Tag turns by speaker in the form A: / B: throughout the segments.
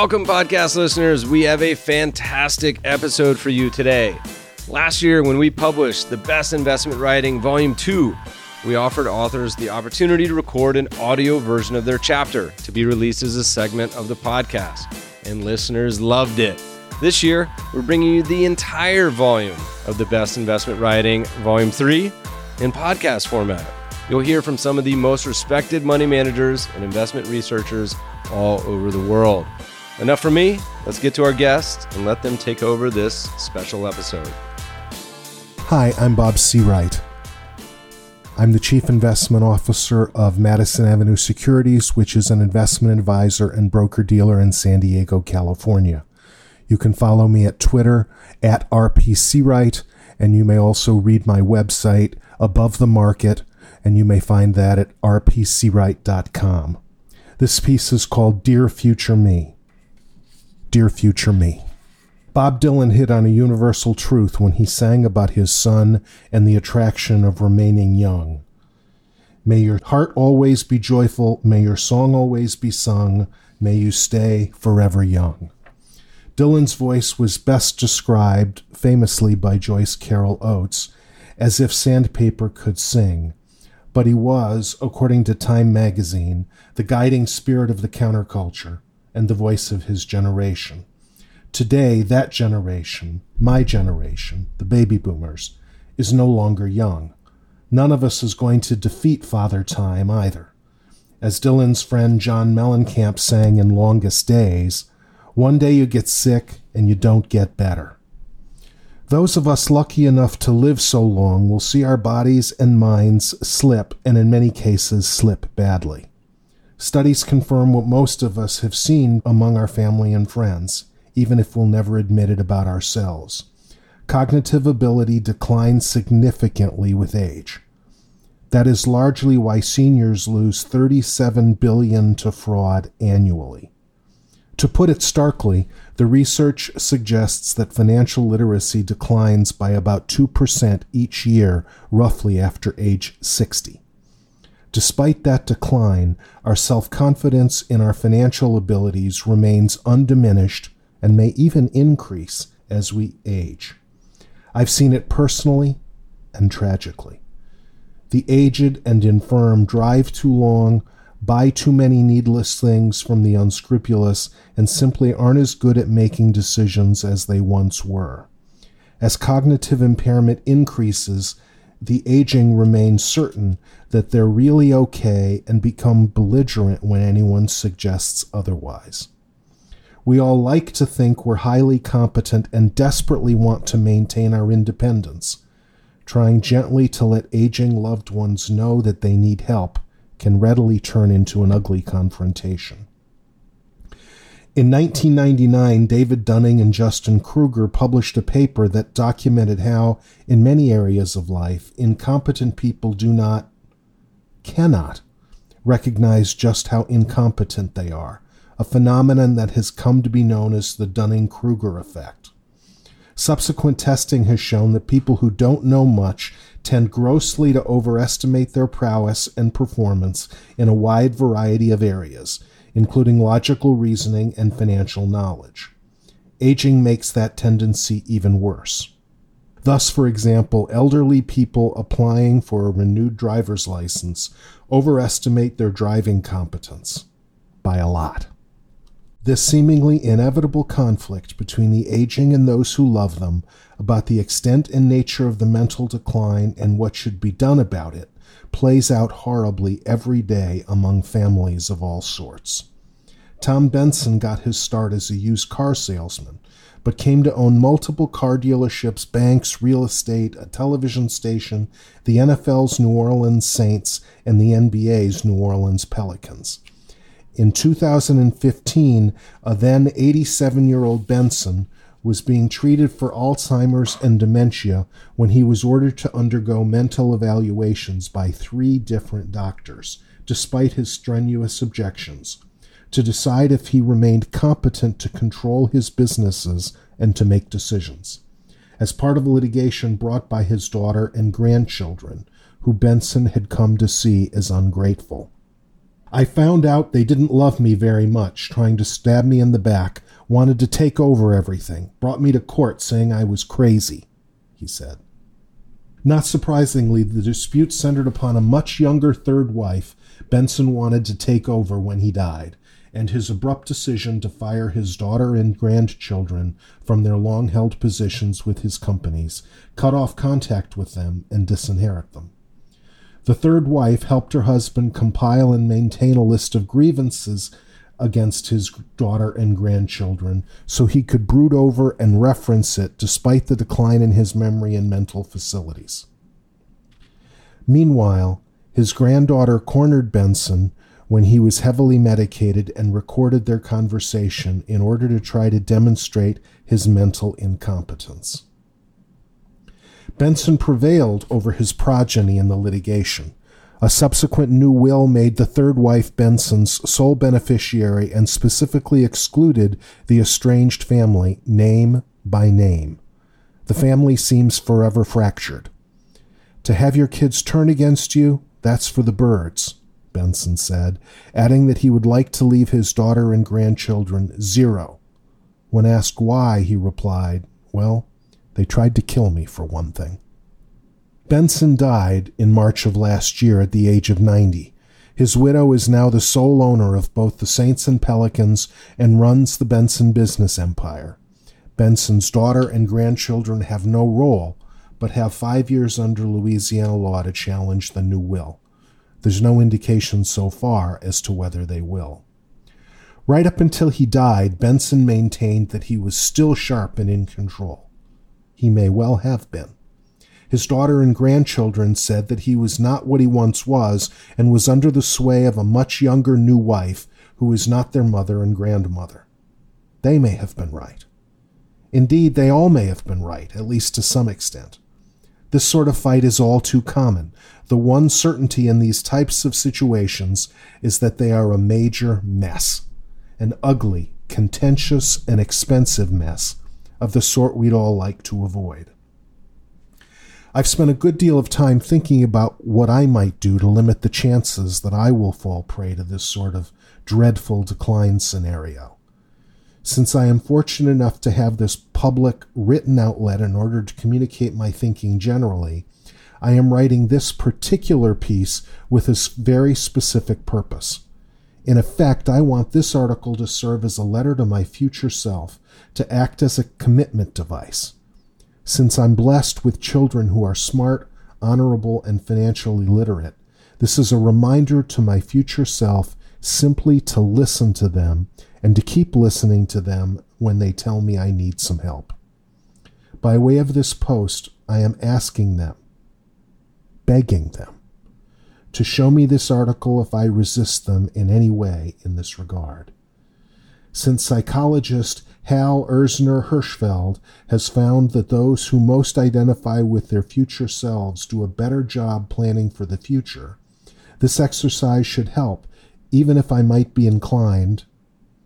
A: Welcome, podcast listeners. We have a fantastic episode for you today. Last year, when we published the Best Investment Writing Volume 2, we offered authors the opportunity to record an audio version of their chapter to be released as a segment of the podcast, and listeners loved it. This year, we're bringing you the entire volume of the Best Investment Writing Volume 3 in podcast format. You'll hear from some of the most respected money managers and investment researchers all over the world. Enough for me. Let's get to our guests and let them take over this special episode.
B: Hi, I'm Bob Seawright. I'm the Chief Investment Officer of Madison Avenue Securities, which is an investment advisor and broker dealer in San Diego, California. You can follow me at Twitter at RPSeawright, and you may also read my website, Above the Market, and you may find that at rpseawright.com. This piece is called Dear Future Me. Dear Future Me. Bob Dylan hit on a universal truth when he sang about his son and the attraction of remaining young. May your heart always be joyful, may your song always be sung, may you stay forever young. Dylan's voice was best described, famously by Joyce Carol Oates, as if sandpaper could sing, but he was, according to Time magazine, the guiding spirit of the counterculture and the voice of his generation. Today, that generation, my generation, the baby boomers, is no longer young. None of us is going to defeat Father Time either. As Dylan's friend John Mellencamp sang in Longest Days, one day you get sick and you don't get better. Those of us lucky enough to live so long will see our bodies and minds slip, and in many cases, slip badly. Studies confirm what most of us have seen among our family and friends even if we'll never admit it about ourselves. Cognitive ability declines significantly with age. That is largely why seniors lose 37 billion to fraud annually. To put it starkly, the research suggests that financial literacy declines by about 2% each year, roughly after age 60. Despite that decline, our self confidence in our financial abilities remains undiminished and may even increase as we age. I've seen it personally and tragically. The aged and infirm drive too long, buy too many needless things from the unscrupulous, and simply aren't as good at making decisions as they once were. As cognitive impairment increases, the aging remain certain that they're really okay and become belligerent when anyone suggests otherwise. We all like to think we're highly competent and desperately want to maintain our independence. Trying gently to let aging loved ones know that they need help can readily turn into an ugly confrontation. In 1999, David Dunning and Justin Kruger published a paper that documented how, in many areas of life, incompetent people do not, cannot, recognize just how incompetent they are a phenomenon that has come to be known as the Dunning Kruger effect. Subsequent testing has shown that people who don't know much tend grossly to overestimate their prowess and performance in a wide variety of areas, including logical reasoning and financial knowledge. Aging makes that tendency even worse. Thus, for example, elderly people applying for a renewed driver's license overestimate their driving competence by a lot. This seemingly inevitable conflict between the aging and those who love them about the extent and nature of the mental decline and what should be done about it plays out horribly every day among families of all sorts. Tom Benson got his start as a used car salesman, but came to own multiple car dealerships, banks, real estate, a television station, the NFL's New Orleans Saints, and the NBA's New Orleans Pelicans. In 2015, a then 87 year old Benson was being treated for Alzheimer's and dementia when he was ordered to undergo mental evaluations by three different doctors, despite his strenuous objections, to decide if he remained competent to control his businesses and to make decisions. As part of a litigation brought by his daughter and grandchildren, who Benson had come to see as ungrateful. I found out they didn't love me very much, trying to stab me in the back, wanted to take over everything, brought me to court saying I was crazy, he said. Not surprisingly, the dispute centered upon a much younger third wife Benson wanted to take over when he died, and his abrupt decision to fire his daughter and grandchildren from their long held positions with his companies, cut off contact with them, and disinherit them. The third wife helped her husband compile and maintain a list of grievances against his daughter and grandchildren so he could brood over and reference it despite the decline in his memory and mental facilities. Meanwhile, his granddaughter cornered Benson when he was heavily medicated and recorded their conversation in order to try to demonstrate his mental incompetence. Benson prevailed over his progeny in the litigation. A subsequent new will made the third wife Benson's sole beneficiary and specifically excluded the estranged family name by name. The family seems forever fractured. To have your kids turn against you, that's for the birds, Benson said, adding that he would like to leave his daughter and grandchildren zero. When asked why, he replied, Well, they tried to kill me, for one thing. Benson died in March of last year at the age of 90. His widow is now the sole owner of both the Saints and Pelicans and runs the Benson business empire. Benson's daughter and grandchildren have no role, but have five years under Louisiana law to challenge the new will. There's no indication so far as to whether they will. Right up until he died, Benson maintained that he was still sharp and in control. He may well have been. His daughter and grandchildren said that he was not what he once was and was under the sway of a much younger new wife who is not their mother and grandmother. They may have been right. Indeed, they all may have been right, at least to some extent. This sort of fight is all too common. The one certainty in these types of situations is that they are a major mess, an ugly, contentious, and expensive mess of the sort we'd all like to avoid. I've spent a good deal of time thinking about what I might do to limit the chances that I will fall prey to this sort of dreadful decline scenario. Since I am fortunate enough to have this public written outlet in order to communicate my thinking generally, I am writing this particular piece with a very specific purpose. In effect, I want this article to serve as a letter to my future self, to act as a commitment device. Since I'm blessed with children who are smart, honorable, and financially literate, this is a reminder to my future self simply to listen to them and to keep listening to them when they tell me I need some help. By way of this post, I am asking them, begging them, to show me this article if I resist them in any way in this regard. Since psychologist Hal Ersner Hershfield has found that those who most identify with their future selves do a better job planning for the future, this exercise should help, even if I might be inclined,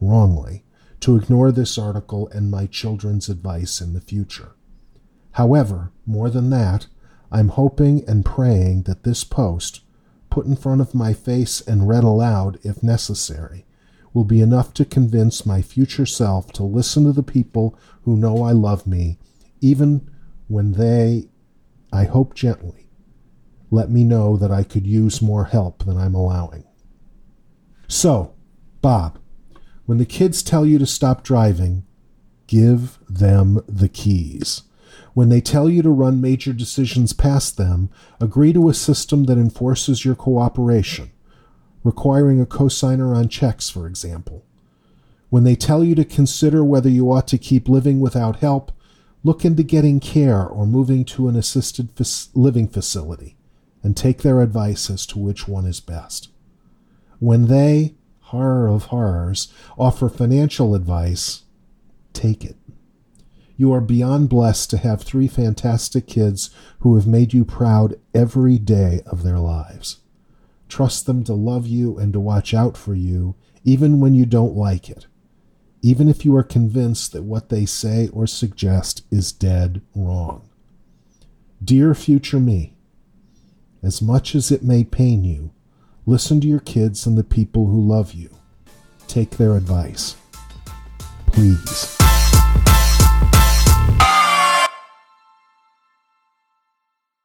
B: wrongly, to ignore this article and my children's advice in the future. However, more than that, I'm hoping and praying that this post, put in front of my face and read aloud if necessary, will be enough to convince my future self to listen to the people who know I love me, even when they, I hope gently, let me know that I could use more help than I'm allowing. So, Bob, when the kids tell you to stop driving, give them the keys. When they tell you to run major decisions past them, agree to a system that enforces your cooperation, requiring a cosigner on checks, for example. When they tell you to consider whether you ought to keep living without help, look into getting care or moving to an assisted living facility and take their advice as to which one is best. When they, horror of horrors, offer financial advice, take it. You are beyond blessed to have three fantastic kids who have made you proud every day of their lives. Trust them to love you and to watch out for you, even when you don't like it, even if you are convinced that what they say or suggest is dead wrong. Dear future me, as much as it may pain you, Listen to your kids and the people who love you. Take their advice. Please.